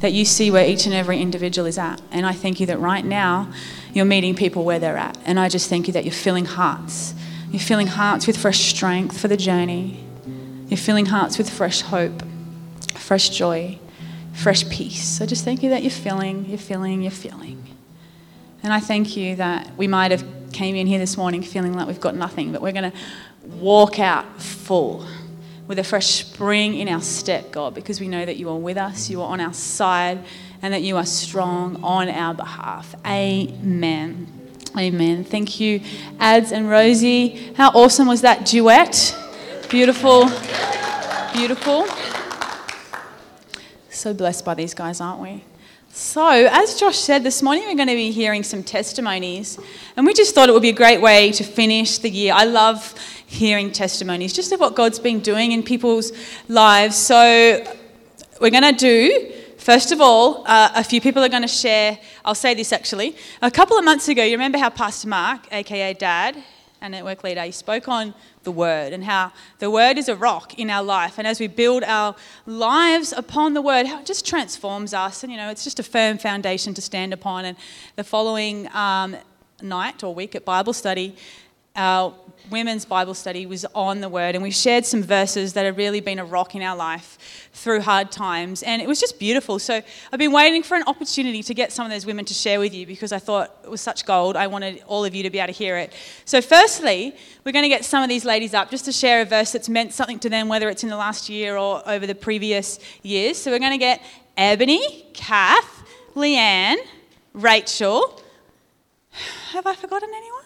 that you see where each and every individual is at. And I thank you that right now you're meeting people where they're at. And I just thank you that you're filling hearts. You're filling hearts with fresh strength for the journey. You're filling hearts with fresh hope, fresh joy, fresh peace. So just thank you that you're filling, you're filling, you're filling. And I thank you that we might have came in here this morning feeling like we've got nothing, but we're going to walk out full with a fresh spring in our step, God, because we know that you are with us, you are on our side, and that you are strong on our behalf. Amen. Amen. Thank you, Ads and Rosie. How awesome was that duet? Beautiful. Beautiful. So blessed by these guys, aren't we? So, as Josh said, this morning we're going to be hearing some testimonies, and we just thought it would be a great way to finish the year. I love hearing testimonies just of what God's been doing in people's lives. So, we're going to do, first of all, uh, a few people are going to share. I'll say this actually. A couple of months ago, you remember how Pastor Mark, aka Dad, and network leader, he spoke on the Word and how the Word is a rock in our life. And as we build our lives upon the Word, how it just transforms us. And, you know, it's just a firm foundation to stand upon. And the following um, night or week at Bible study, our women's Bible study was on the Word, and we shared some verses that have really been a rock in our life through hard times, and it was just beautiful. So I've been waiting for an opportunity to get some of those women to share with you because I thought it was such gold. I wanted all of you to be able to hear it. So, firstly, we're going to get some of these ladies up just to share a verse that's meant something to them, whether it's in the last year or over the previous years. So, we're going to get Ebony, Kath, Leanne, Rachel. Have I forgotten anyone?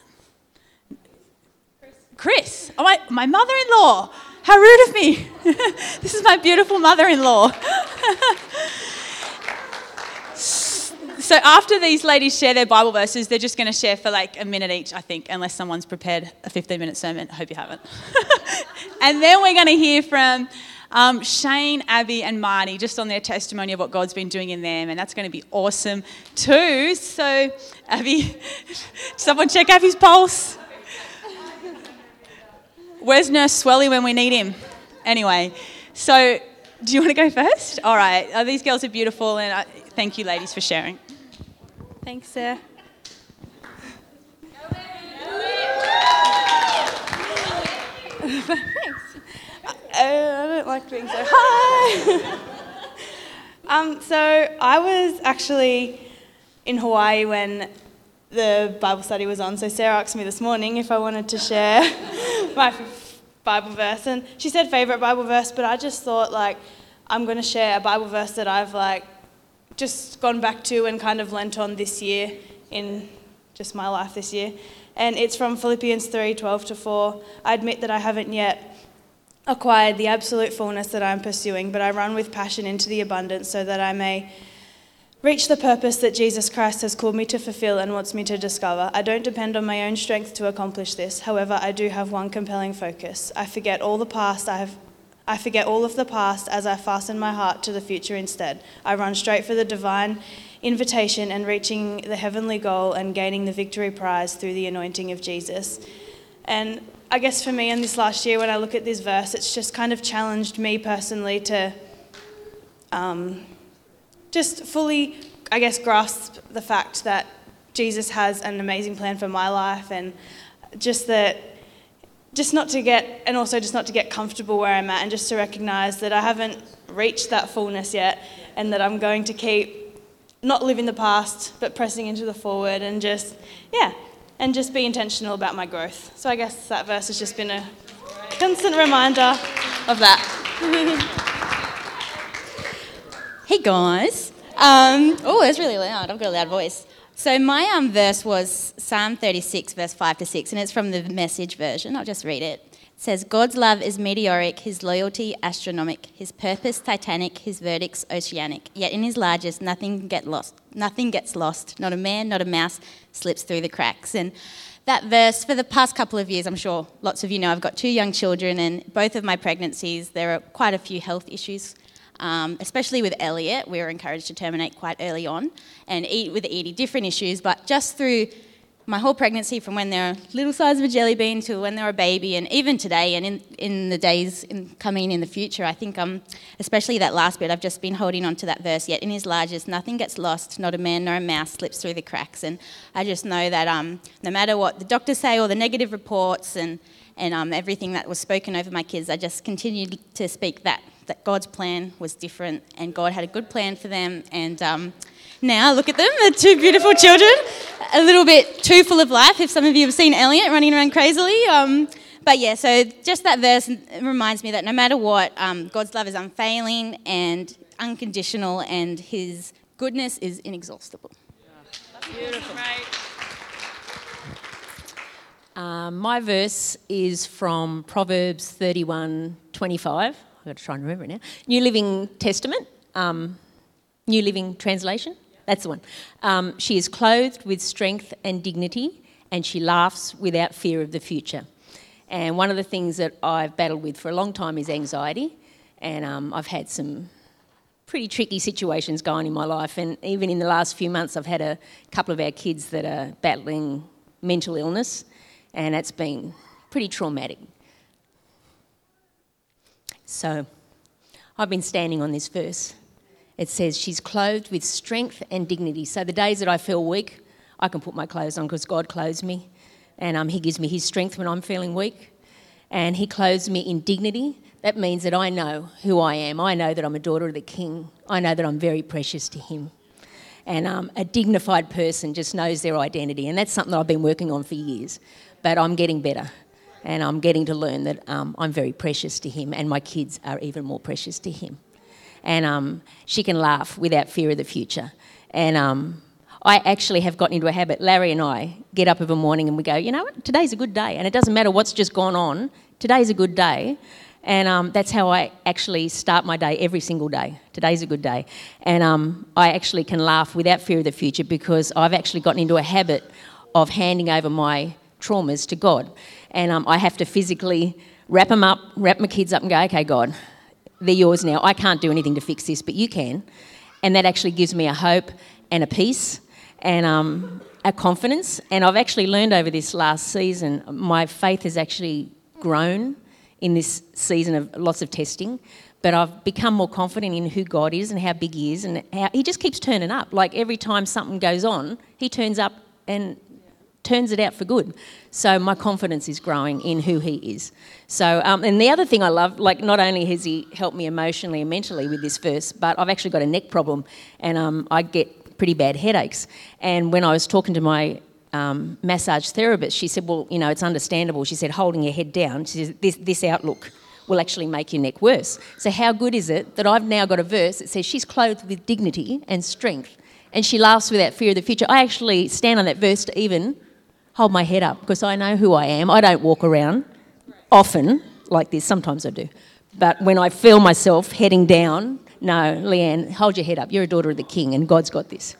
Chris, oh, my, my mother in law. How rude of me. this is my beautiful mother in law. so, after these ladies share their Bible verses, they're just going to share for like a minute each, I think, unless someone's prepared a 15 minute sermon. I hope you haven't. and then we're going to hear from um, Shane, Abby, and Marty just on their testimony of what God's been doing in them, and that's going to be awesome too. So, Abby, someone check Abby's pulse. Where's Nurse Swelly when we need him? Anyway, so do you want to go first? All right. Uh, these girls are beautiful, and I, thank you, ladies, for sharing. Thanks, Sarah. Thanks. I, I don't like being so hi. um, so I was actually in Hawaii when the Bible study was on. So Sarah asked me this morning if I wanted to share my Bible verse, and she said favorite Bible verse, but I just thought like I'm going to share a Bible verse that I've like just gone back to and kind of lent on this year in just my life this year. And it's from Philippians 3 12 to 4. I admit that I haven't yet acquired the absolute fullness that I'm pursuing, but I run with passion into the abundance so that I may reach the purpose that Jesus Christ has called me to fulfill and wants me to discover. I don't depend on my own strength to accomplish this. However, I do have one compelling focus. I forget all the past I have I forget all of the past as I fasten my heart to the future instead. I run straight for the divine invitation and reaching the heavenly goal and gaining the victory prize through the anointing of Jesus. And I guess for me in this last year, when I look at this verse, it's just kind of challenged me personally to um, just fully, I guess, grasp the fact that Jesus has an amazing plan for my life and just that just not to get and also just not to get comfortable where I'm at and just to recognize that I haven't reached that fullness yet and that I'm going to keep not living the past but pressing into the forward and just yeah and just be intentional about my growth. So I guess that verse has just been a constant reminder of that. Hey guys. Um, oh, it's really loud. I've got a loud voice. So my um, verse was Psalm 36, verse 5 to 6, and it's from the message version. I'll just read it. It says, God's love is meteoric, his loyalty astronomic, his purpose titanic, his verdicts oceanic. Yet in his largest, nothing get lost. Nothing gets lost. Not a man, not a mouse slips through the cracks. And that verse, for the past couple of years, I'm sure lots of you know, I've got two young children, and both of my pregnancies, there are quite a few health issues um, especially with Elliot, we were encouraged to terminate quite early on and eat with Edie. Different issues, but just through my whole pregnancy from when they're little size of a jelly bean to when they're a baby and even today and in, in the days in, coming in the future i think um, especially that last bit i've just been holding on to that verse yet in his largest nothing gets lost not a man nor a mouse slips through the cracks. And i just know that um, no matter what the doctors say or the negative reports and, and um, everything that was spoken over my kids i just continued to speak that that god's plan was different and god had a good plan for them and um, now. Look at them, they're two beautiful children. A little bit too full of life, if some of you have seen Elliot running around crazily. Um, but yeah, so just that verse reminds me that no matter what, um, God's love is unfailing and unconditional, and His goodness is inexhaustible. Beautiful. Um, my verse is from Proverbs 31 25. I've got to try and remember it now. New Living Testament, um, New Living Translation. That's the one. Um, she is clothed with strength and dignity, and she laughs without fear of the future. And one of the things that I've battled with for a long time is anxiety, and um, I've had some pretty tricky situations going in my life. And even in the last few months, I've had a couple of our kids that are battling mental illness, and it's been pretty traumatic. So I've been standing on this verse it says she's clothed with strength and dignity. So the days that I feel weak, I can put my clothes on because God clothes me. And um, He gives me His strength when I'm feeling weak. And He clothes me in dignity. That means that I know who I am. I know that I'm a daughter of the King. I know that I'm very precious to Him. And um, a dignified person just knows their identity. And that's something that I've been working on for years. But I'm getting better. And I'm getting to learn that um, I'm very precious to Him. And my kids are even more precious to Him and um, she can laugh without fear of the future. And um, I actually have gotten into a habit. Larry and I get up of a morning and we go, you know what, today's a good day. And it doesn't matter what's just gone on, today's a good day. And um, that's how I actually start my day every single day. Today's a good day. And um, I actually can laugh without fear of the future because I've actually gotten into a habit of handing over my traumas to God. And um, I have to physically wrap them up, wrap my kids up, and go, okay, God, they're yours now. I can't do anything to fix this, but you can. And that actually gives me a hope and a peace and um, a confidence. And I've actually learned over this last season, my faith has actually grown in this season of lots of testing. But I've become more confident in who God is and how big He is, and how He just keeps turning up. Like every time something goes on, He turns up and turns it out for good. So my confidence is growing in who he is. So, um, and the other thing I love, like not only has he helped me emotionally and mentally with this verse, but I've actually got a neck problem, and um, I get pretty bad headaches. And when I was talking to my um, massage therapist, she said, "Well, you know, it's understandable." She said, "Holding your head down, she said, this, this outlook." Will actually make your neck worse. So, how good is it that I've now got a verse that says she's clothed with dignity and strength and she laughs without fear of the future? I actually stand on that verse to even hold my head up because I know who I am. I don't walk around often like this. Sometimes I do. But when I feel myself heading down, no, Leanne, hold your head up. You're a daughter of the king, and God's got this.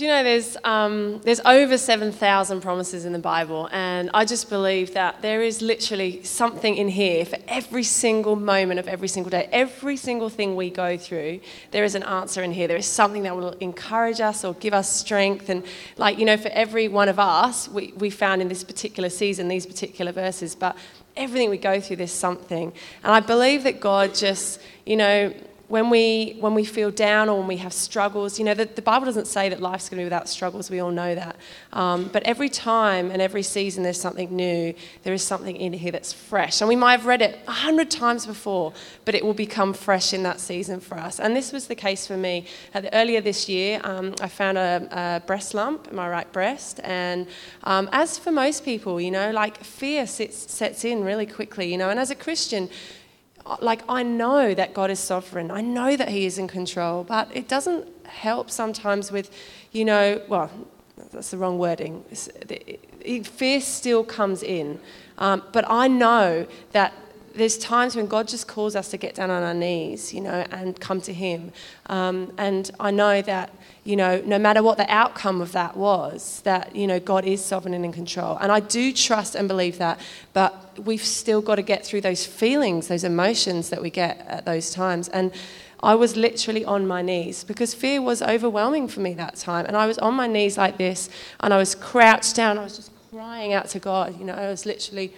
Do you know there's, um, there's over 7,000 promises in the Bible, and I just believe that there is literally something in here for every single moment of every single day. Every single thing we go through, there is an answer in here. There is something that will encourage us or give us strength. And, like, you know, for every one of us, we, we found in this particular season these particular verses, but everything we go through, there's something. And I believe that God just, you know, when we, when we feel down or when we have struggles, you know, the, the Bible doesn't say that life's going to be without struggles. We all know that. Um, but every time and every season there's something new, there is something in here that's fresh. And we might have read it a hundred times before, but it will become fresh in that season for us. And this was the case for me. earlier this year, um, I found a, a, breast lump in my right breast. And um, as for most people, you know, like fear sits, sets in really quickly, you know. And as a Christian, like I know that God is sovereign. I know that He is in control, but it doesn't help sometimes with, you know, well, that's the wrong wording. Fear still comes in, um, but I know that there's times when God just calls us to get down on our knees, you know, and come to Him. Um, and I know that, you know, no matter what the outcome of that was, that, you know, God is sovereign and in control. And I do trust and believe that, but we've still got to get through those feelings, those emotions that we get at those times. And I was literally on my knees because fear was overwhelming for me that time. And I was on my knees like this and I was crouched down. I was just crying out to God. You know, I was literally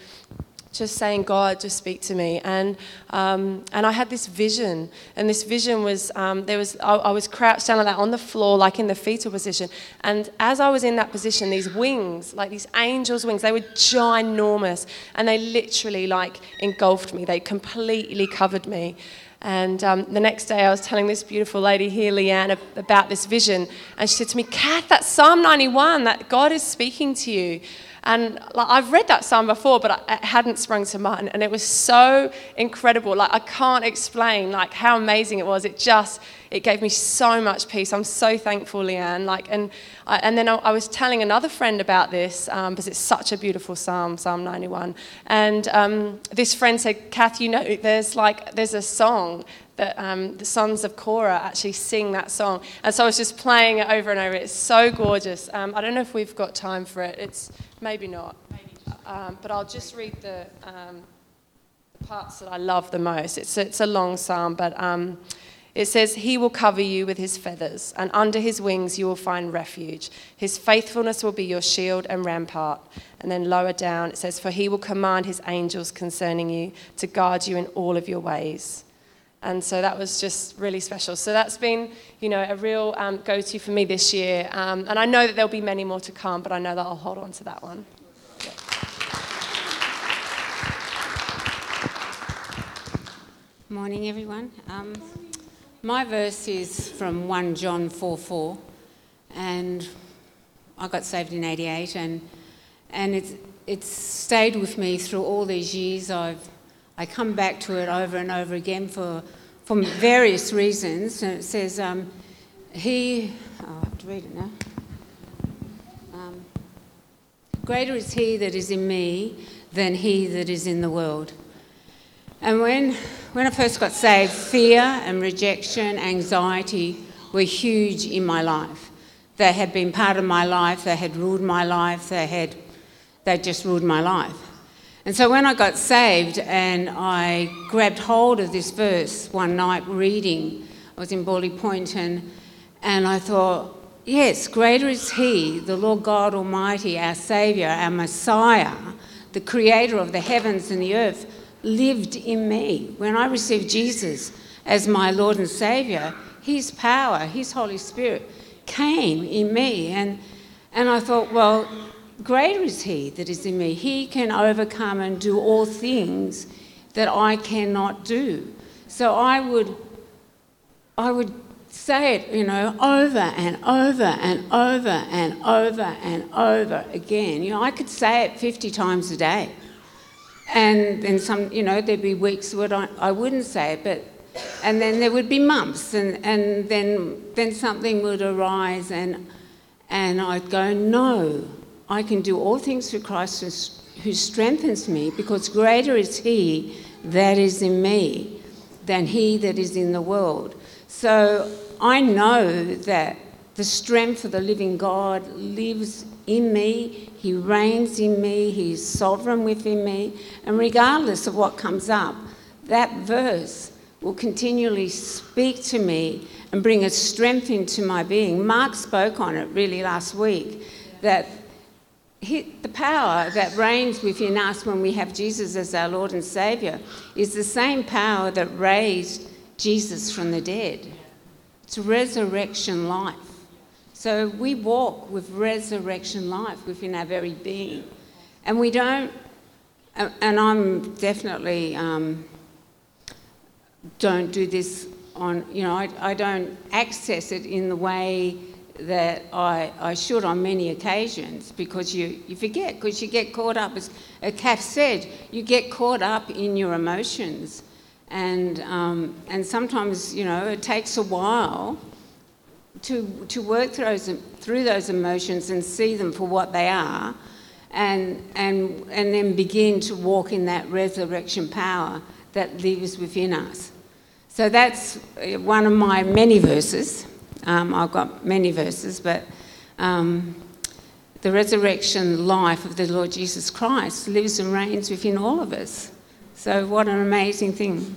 just saying, God, just speak to me. And, um, and I had this vision, and this vision was, um, there was I, I, was crouched down like that on the floor, like in the fetal position. And as I was in that position, these wings, like these angels' wings, they were ginormous, and they literally like engulfed me. They completely covered me. And um, the next day, I was telling this beautiful lady here, Leanne, about this vision. And she said to me, Kath, that's Psalm 91, that God is speaking to you. And like, I've read that psalm before, but it hadn't sprung to mind. And it was so incredible. Like, I can't explain like how amazing it was. It just, it gave me so much peace. I'm so thankful, Leanne. Like, and, I, and then I, I, was telling another friend about this um, because it's such a beautiful psalm, Psalm 91. And um, this friend said, Kath, you know, there's like, there's a song that um, the sons of Korah actually sing that song. And so I was just playing it over and over. It's so gorgeous. Um, I don't know if we've got time for it. It's maybe not. Um, but I'll just read the, um, the, parts that I love the most. It's, it's a long psalm, but um, it says, He will cover you with His feathers, and under His wings you will find refuge. His faithfulness will be your shield and rampart. And then lower down it says, For He will command His angels concerning you to guard you in all of your ways. And so that was just really special. So that's been, you know, a real um, go-to for me this year. Um, and I know that there'll be many more to come, but I know that I'll hold on to that one. Morning, everyone. Um, my verse is from 1 John 4 4, and I got saved in 88, and, and it's, it's stayed with me through all these years. I've I come back to it over and over again for, for various reasons. And it says, um, He, oh, I have to read it now. Um, Greater is He that is in me than He that is in the world. And when, when I first got saved, fear and rejection, anxiety were huge in my life. They had been part of my life, they had ruled my life, they had they just ruled my life. And so when I got saved and I grabbed hold of this verse one night reading, I was in Bawley Point and, and I thought, yes, greater is He, the Lord God Almighty, our Saviour, our Messiah, the Creator of the heavens and the earth, lived in me. When I received Jesus as my Lord and Saviour, His power, His Holy Spirit came in me. And, and I thought, well, Greater is He that is in me. He can overcome and do all things that I cannot do. So I would, I would say it, you know, over and over and over and over and over again. You know, I could say it 50 times a day. And then some, you know, there'd be weeks where I, I wouldn't say it, but, and then there would be months, and, and then, then something would arise, and, and I'd go, no, I can do all things through Christ who strengthens me, because greater is He that is in me than He that is in the world. So I know that the strength of the living God lives in me, He reigns in me, He's sovereign within me, and regardless of what comes up, that verse will continually speak to me and bring a strength into my being. Mark spoke on it really last week that the power that reigns within us when we have Jesus as our Lord and Saviour is the same power that raised Jesus from the dead. It's resurrection life. So we walk with resurrection life within our very being. And we don't, and I'm definitely um, don't do this on, you know, I, I don't access it in the way that I, I should on many occasions because you, you forget, because you get caught up, as Kath said, you get caught up in your emotions. And, um, and sometimes, you know, it takes a while to, to work through those, through those emotions and see them for what they are and, and, and then begin to walk in that resurrection power that lives within us. So that's uh, one of my many verses. Um, I've got many verses, but um, the resurrection life of the Lord Jesus Christ lives and reigns within all of us. So, what an amazing thing.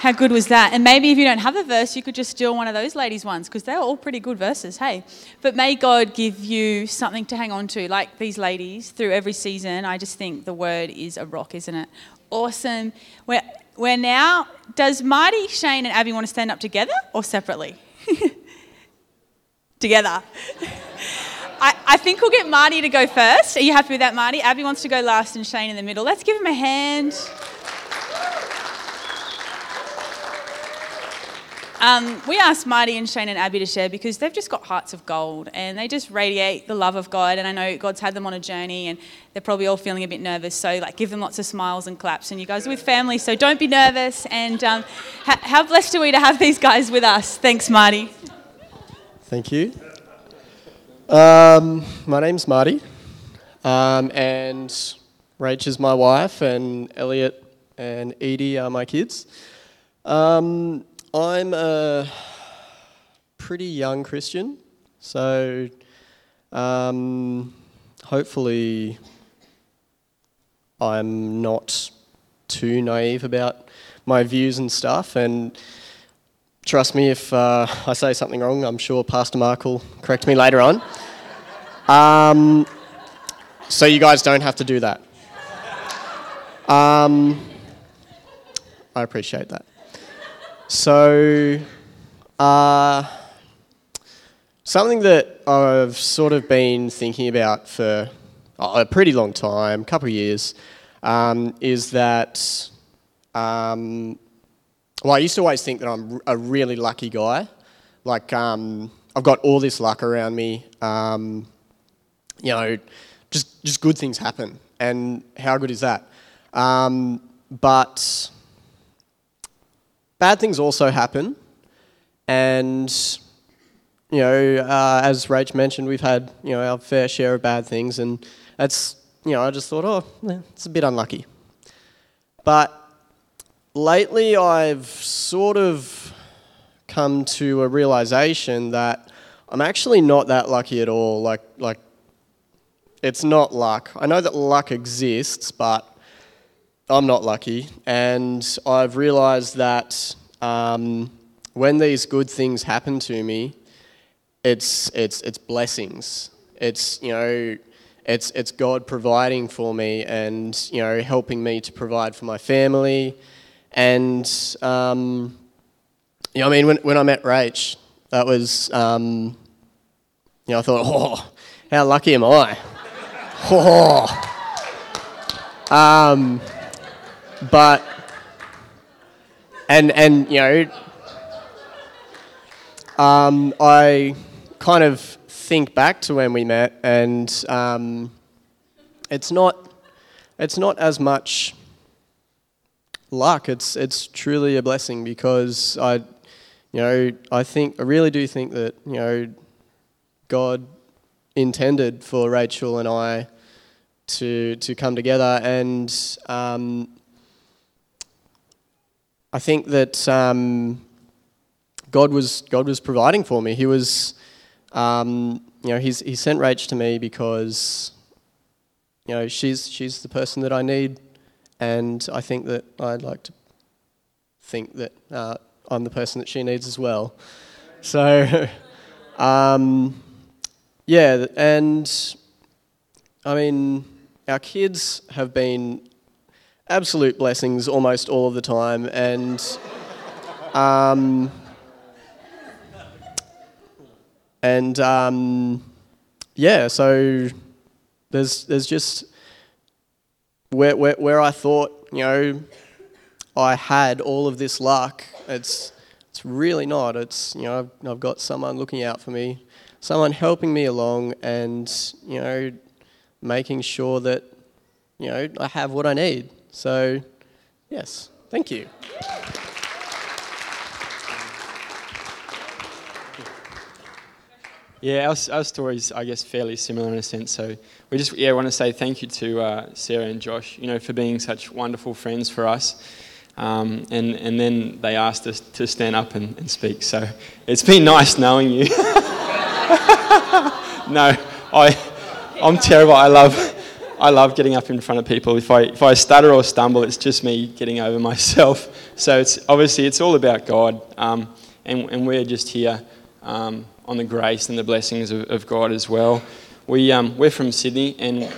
How good was that? And maybe if you don't have a verse, you could just steal one of those ladies' ones because they're all pretty good verses, hey. But may God give you something to hang on to, like these ladies, through every season. I just think the word is a rock, isn't it? Awesome. We're, we're now, does Marty, Shane, and Abby want to stand up together or separately? together. I, I think we'll get Marty to go first. Are you happy with that, Marty? Abby wants to go last and Shane in the middle. Let's give him a hand. Um, we asked Marty and Shane and Abby to share because they've just got hearts of gold and they just radiate the love of God. And I know God's had them on a journey and they're probably all feeling a bit nervous. So, like, give them lots of smiles and claps. And you guys are with family, so don't be nervous. And um, ha- how blessed are we to have these guys with us? Thanks, Marty. Thank you. Um, my name's Marty, um, and Rach is my wife, and Elliot and Edie are my kids. Um, I'm a pretty young Christian, so um, hopefully I'm not too naive about my views and stuff. And trust me, if uh, I say something wrong, I'm sure Pastor Mark will correct me later on. Um, so you guys don't have to do that. Um, I appreciate that. So, uh, something that I've sort of been thinking about for oh, a pretty long time, a couple of years, um, is that, um, well, I used to always think that I'm a really lucky guy. Like, um, I've got all this luck around me. Um, you know, just, just good things happen. And how good is that? Um, but bad things also happen. And, you know, uh, as Rach mentioned, we've had, you know, our fair share of bad things. And that's, you know, I just thought, oh, it's a bit unlucky. But lately I've sort of come to a realization that I'm actually not that lucky at all. Like, like, it's not luck. I know that luck exists, but I'm not lucky, and I've realised that um, when these good things happen to me, it's it's it's blessings. It's you know, it's it's God providing for me, and you know, helping me to provide for my family, and um, you know, I mean, when when I met Rach, that was um, you know, I thought, oh, how lucky am I? Oh. Um, but and and you know um, I kind of think back to when we met and um, it's not it's not as much luck. It's it's truly a blessing because I you know I think I really do think that you know God intended for Rachel and I to to come together and um, I think that um, God was God was providing for me. He was, um, you know, he's, he sent Rach to me because, you know, she's she's the person that I need, and I think that I'd like to think that uh, I'm the person that she needs as well. So, um, yeah, and I mean, our kids have been absolute blessings almost all of the time. And um, and um, yeah, so there's there's just where, where where I thought you know I had all of this luck. It's it's really not. It's you know I've, I've got someone looking out for me, someone helping me along, and you know making sure that you know I have what I need. So, yes, thank you. Yeah, our, our story is, I guess, fairly similar in a sense. So we just, yeah, want to say thank you to uh, Sarah and Josh, you know, for being such wonderful friends for us. Um, and, and then they asked us to stand up and, and speak. So it's been nice knowing you. no, I, I'm terrible. I love, I love getting up in front of people. If I, if I stutter or stumble, it's just me getting over myself. So it's obviously it's all about God, um, and, and we're just here um, on the grace and the blessings of, of God as well. We, um, we're from Sydney, and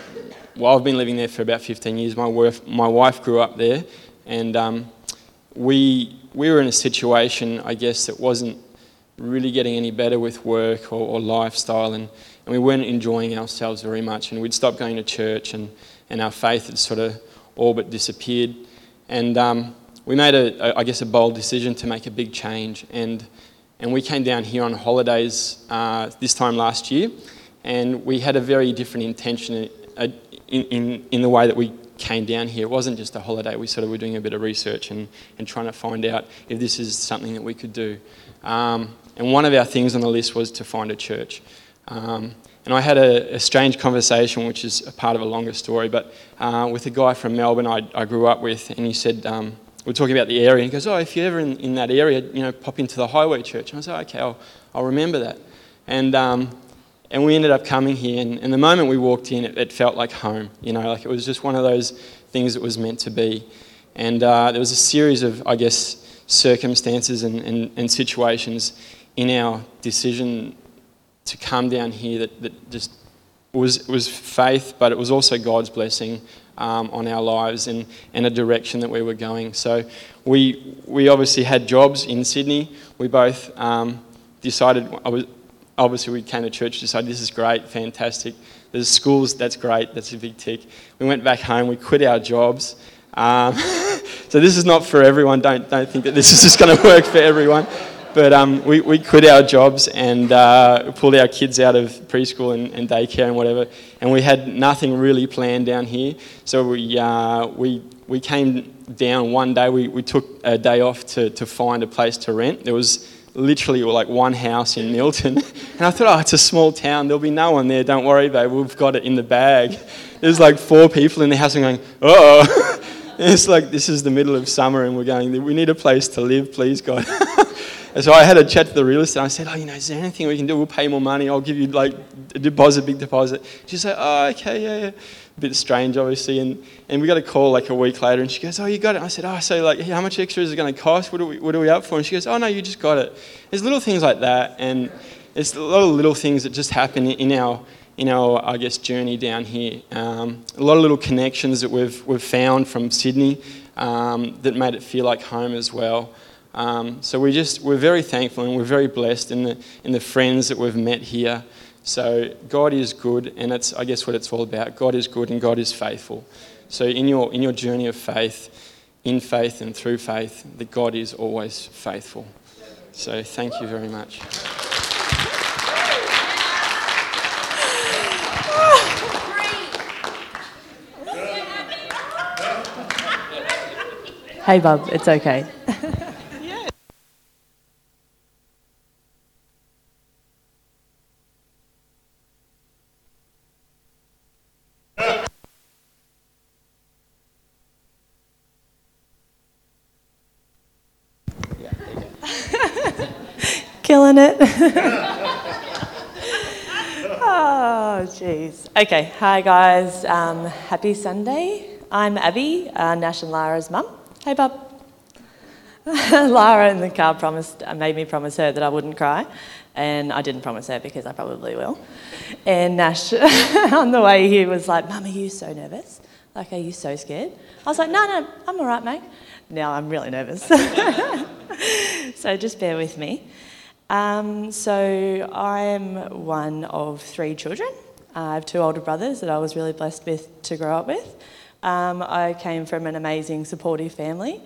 well, I've been living there for about 15 years. My wife, my wife grew up there, and um, we, we were in a situation, I guess, that wasn't really getting any better with work or, or lifestyle, and, and we weren't enjoying ourselves very much. And we'd stopped going to church, and, and our faith had sort of all but disappeared. And um, we made, a, a, I guess, a bold decision to make a big change. And, and we came down here on holidays uh, this time last year, and we had a very different intention uh, in, in, in the way that we came down here. It wasn't just a holiday. We sort of were doing a bit of research and, and trying to find out if this is something that we could do. Um, and one of our things on the list was to find a church. Um, and I had a, a, strange conversation, which is a part of a longer story, but uh, with a guy from Melbourne I, I, grew up with, and he said, um, we are talking about the area, and he goes, Oh, if you're ever in, in, that area, you know, pop into the Highway Church. And I said, Okay, I'll, I'll remember that. And, um, and we ended up coming here, and, and the moment we walked in, it, it, felt like home. You know, like it was just one of those things that was meant to be. And uh, there was a series of, I guess, circumstances and, and, and situations in our decision to come down here that, that just was, was faith, but it was also God's blessing um, on our lives and, and a direction that we were going. So we, we obviously had jobs in Sydney. We both um, decided, obviously we came to church, decided this is great, fantastic. There's schools, that's great, that's a big tick. We went back home, we quit our jobs. Um, so this is not for everyone. Don't, don't think that this is just going to work for everyone. But um, we, we quit our jobs and uh, pulled our kids out of preschool and, and, daycare and whatever. And we had nothing really planned down here. So we, uh, we, we came down one day. We, we took a day off to, to find a place to rent. There was literally like one house in Milton. And I thought, oh, it's a small town. There'll be no one there. Don't worry, babe. We've got it in the bag. There's like four people in the house and going, oh. it's like this is the middle of summer and we're going, we need a place to live, please, God. And so I had a chat to the real estate. I said, "Oh, you know, is there anything we can do? We'll pay more money. I'll give you like a deposit, big deposit." She said, "Oh, okay, yeah, yeah." A bit strange, obviously. And, and we got a call like a week later, and she goes, "Oh, you got it." I said, "Oh, so like, how much extra is it going to cost? What are we, what are we up for?" And she goes, "Oh, no, you just got it." There's little things like that, and it's a lot of little things that just happen in our in our, I guess, journey down here. Um, a lot of little connections that we've we've found from Sydney um, that made it feel like home as well. Um, so we just we're very thankful and we're very blessed in the in the friends that we've met here. So God is good, and it's I guess what it's all about. God is good and God is faithful. So in your in your journey of faith, in faith and through faith, that God is always faithful. So thank you very much. Hey, bub, it's okay. It. oh, jeez. Okay, hi guys. Um, happy Sunday. I'm Abby, uh, Nash and Lara's mum. Hey, bub. Lara in the car promised, uh, made me promise her that I wouldn't cry, and I didn't promise her because I probably will. And Nash, on the way here, was like, "Mum, are you so nervous? Like, are you so scared?" I was like, "No, no, I'm all right, mate." Now I'm really nervous, so just bear with me. Um, so I am one of three children. I have two older brothers that I was really blessed with to grow up with. Um, I came from an amazing, supportive family.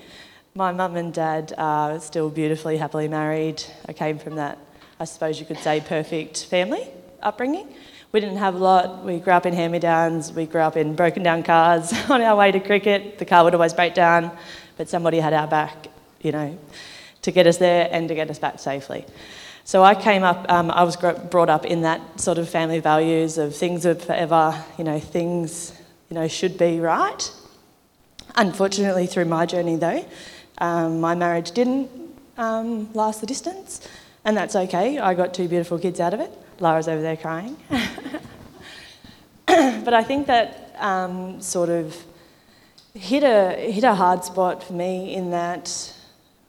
My mum and dad are still beautifully, happily married. I came from that, I suppose you could say, perfect family upbringing. We didn't have a lot. We grew up in hand me downs. We grew up in broken down cars on our way to cricket. The car would always break down, but somebody had our back, you know, to get us there and to get us back safely. So I came up, um, I was brought up in that sort of family values of things are forever, you know, things, you know, should be right. Unfortunately, through my journey though, um, my marriage didn't um, last the distance, and that's okay. I got two beautiful kids out of it. Lara's over there crying. but I think that um, sort of hit a, hit a hard spot for me in that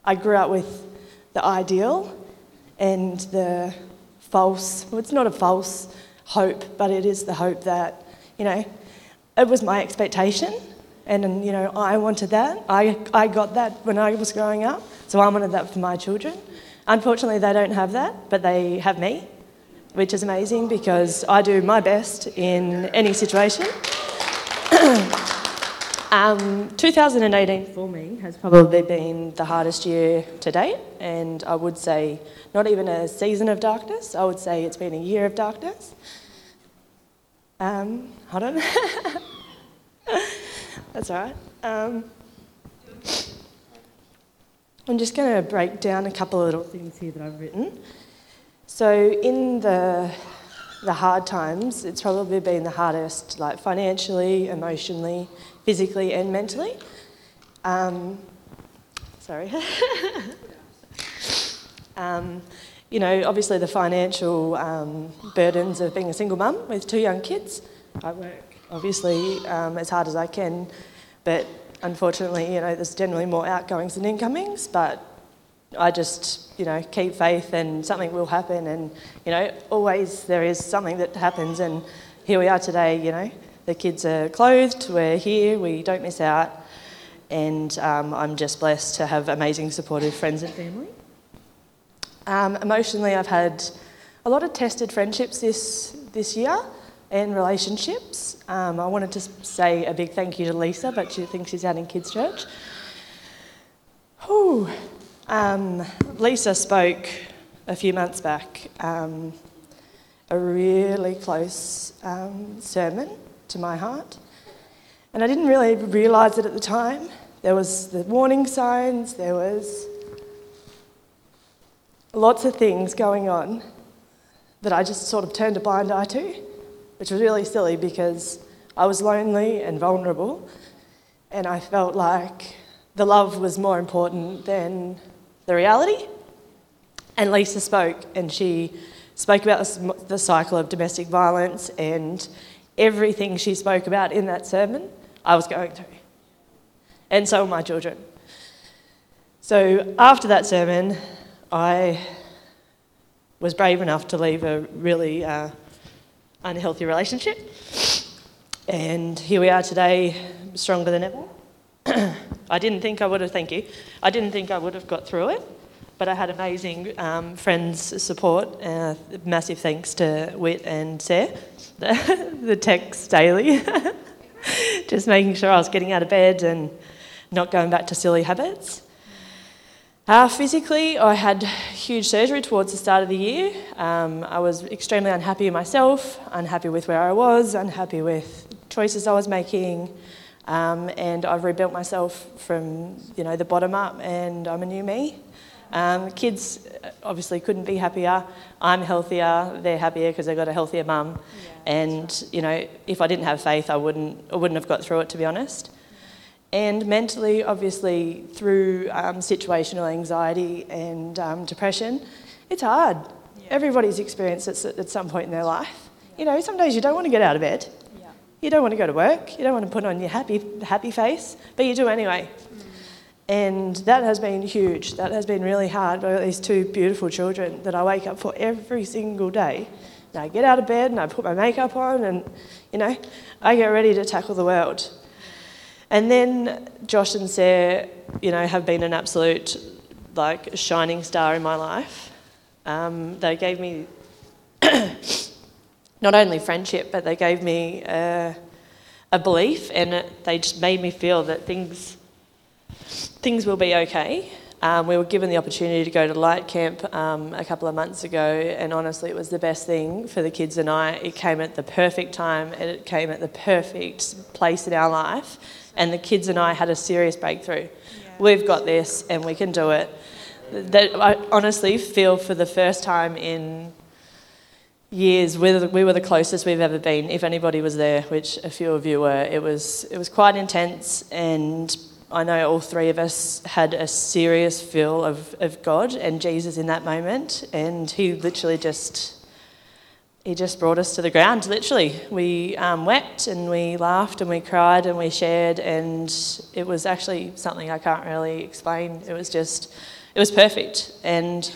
I grew up with the ideal and the false, well, it's not a false hope, but it is the hope that, you know, it was my expectation. And, you know, I wanted that. I, I got that when I was growing up. So I wanted that for my children. Unfortunately, they don't have that, but they have me, which is amazing because I do my best in any situation. Um, 2018 for me has probably been the hardest year to date, and I would say not even a season of darkness, I would say it's been a year of darkness. Um, hold on. That's all right. Um, I'm just going to break down a couple of little things here that I've written. So, in the the hard times, it's probably been the hardest, like financially, emotionally, physically, and mentally. Um, sorry. um, you know, obviously the financial um, burdens of being a single mum with two young kids. I work obviously um, as hard as I can, but unfortunately, you know, there's generally more outgoings than incomings. But I just, you know, keep faith and something will happen. And, you know, always there is something that happens. And here we are today, you know, the kids are clothed, we're here, we don't miss out. And um, I'm just blessed to have amazing, supportive friends and family. Um, emotionally, I've had a lot of tested friendships this, this year and relationships. Um, I wanted to say a big thank you to Lisa, but she thinks she's out in kids' church. Whew. Um, Lisa spoke a few months back um, a really close um, sermon to my heart, and I didn't really realise it at the time. There was the warning signs. There was lots of things going on that I just sort of turned a blind eye to, which was really silly because I was lonely and vulnerable, and I felt like the love was more important than the reality. And Lisa spoke, and she spoke about the cycle of domestic violence and everything she spoke about in that sermon, I was going to. And so were my children. So after that sermon, I was brave enough to leave a really uh, unhealthy relationship. And here we are today, stronger than ever. I didn't think I would have, thank you, I didn't think I would have got through it, but I had amazing um, friends' support. Uh, massive thanks to Wit and Sarah, the, the text daily. Just making sure I was getting out of bed and not going back to silly habits. Uh, physically, I had huge surgery towards the start of the year. Um, I was extremely unhappy with myself, unhappy with where I was, unhappy with choices I was making, um, and I've rebuilt myself from you know the bottom up, and I'm a new me. Um, kids obviously couldn't be happier. I'm healthier. They're happier because they've got a healthier mum. Yeah, and right. you know, if I didn't have faith, I wouldn't I wouldn't have got through it to be honest. And mentally, obviously, through um, situational anxiety and um, depression, it's hard. Yeah. Everybody's experienced it at some point in their life. Yeah. You know, some days you don't want to get out of bed. Yeah. You don't want to go to work. You don't want to put on your happy, happy face, but you do anyway. And that has been huge. That has been really hard. I've got these two beautiful children that I wake up for every single day. And I get out of bed and I put my makeup on and, you know, I get ready to tackle the world. And then Josh and Sarah, you know, have been an absolute like shining star in my life. Um, they gave me not only friendship, but they gave me uh, a belief, and it, they just made me feel that things things will be okay. Um, we were given the opportunity to go to Light Camp um, a couple of months ago, and honestly, it was the best thing for the kids and I. It came at the perfect time, and it came at the perfect place in our life and the kids and I had a serious breakthrough. Yeah. We've got this and we can do it. That I honestly feel for the first time in years we were the closest we've ever been. If anybody was there, which a few of you were, it was it was quite intense and I know all three of us had a serious feel of, of God and Jesus in that moment, and He literally just he just brought us to the ground, literally. We um, wept and we laughed and we cried and we shared, and it was actually something I can't really explain. It was just, it was perfect. And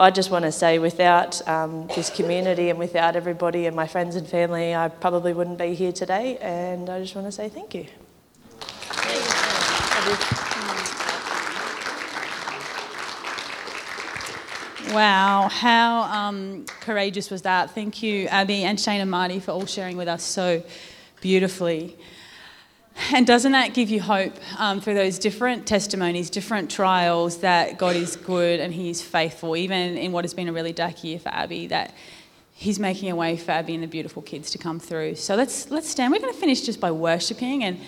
I just want to say, without um, this community and without everybody and my friends and family, I probably wouldn't be here today. And I just want to say thank you. Wow, how um, courageous was that? Thank you, Abby and Shane and Marty, for all sharing with us so beautifully. And doesn't that give you hope um, through those different testimonies, different trials, that God is good and He is faithful, even in what has been a really dark year for Abby, that He's making a way for Abby and the beautiful kids to come through. So let's, let's stand. We're going to finish just by worshipping and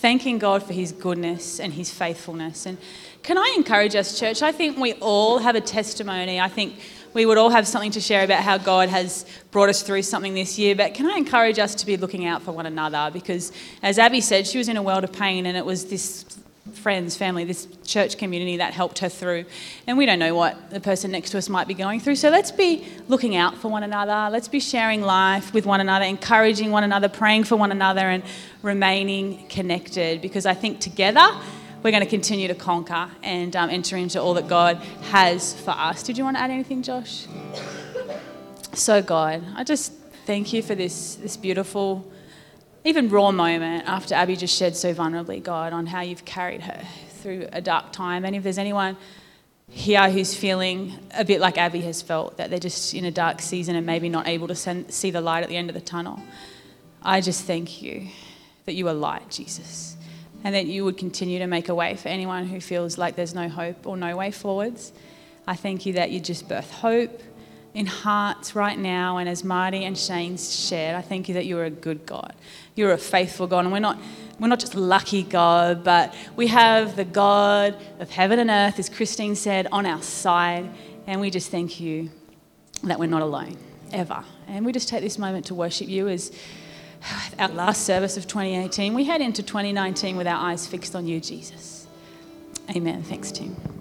thanking God for His goodness and His faithfulness. And can I encourage us, church? I think we all have a testimony. I think we would all have something to share about how God has brought us through something this year. But can I encourage us to be looking out for one another? Because as Abby said, she was in a world of pain, and it was this friends, family, this church community that helped her through. And we don't know what the person next to us might be going through. So let's be looking out for one another. Let's be sharing life with one another, encouraging one another, praying for one another, and remaining connected. Because I think together, we're going to continue to conquer and um, enter into all that God has for us. Did you want to add anything, Josh? So, God, I just thank you for this, this beautiful, even raw moment after Abby just shared so vulnerably, God, on how you've carried her through a dark time. And if there's anyone here who's feeling a bit like Abby has felt, that they're just in a dark season and maybe not able to send, see the light at the end of the tunnel, I just thank you that you are light, Jesus and that you would continue to make a way for anyone who feels like there's no hope or no way forwards. I thank you that you just birth hope in hearts right now. And as Marty and Shane shared, I thank you that you're a good God. You're a faithful God. And we're not, we're not just lucky God, but we have the God of heaven and earth, as Christine said, on our side. And we just thank you that we're not alone, ever. And we just take this moment to worship you as our last service of 2018, we head into 2019 with our eyes fixed on you, Jesus. Amen. Thanks, Tim.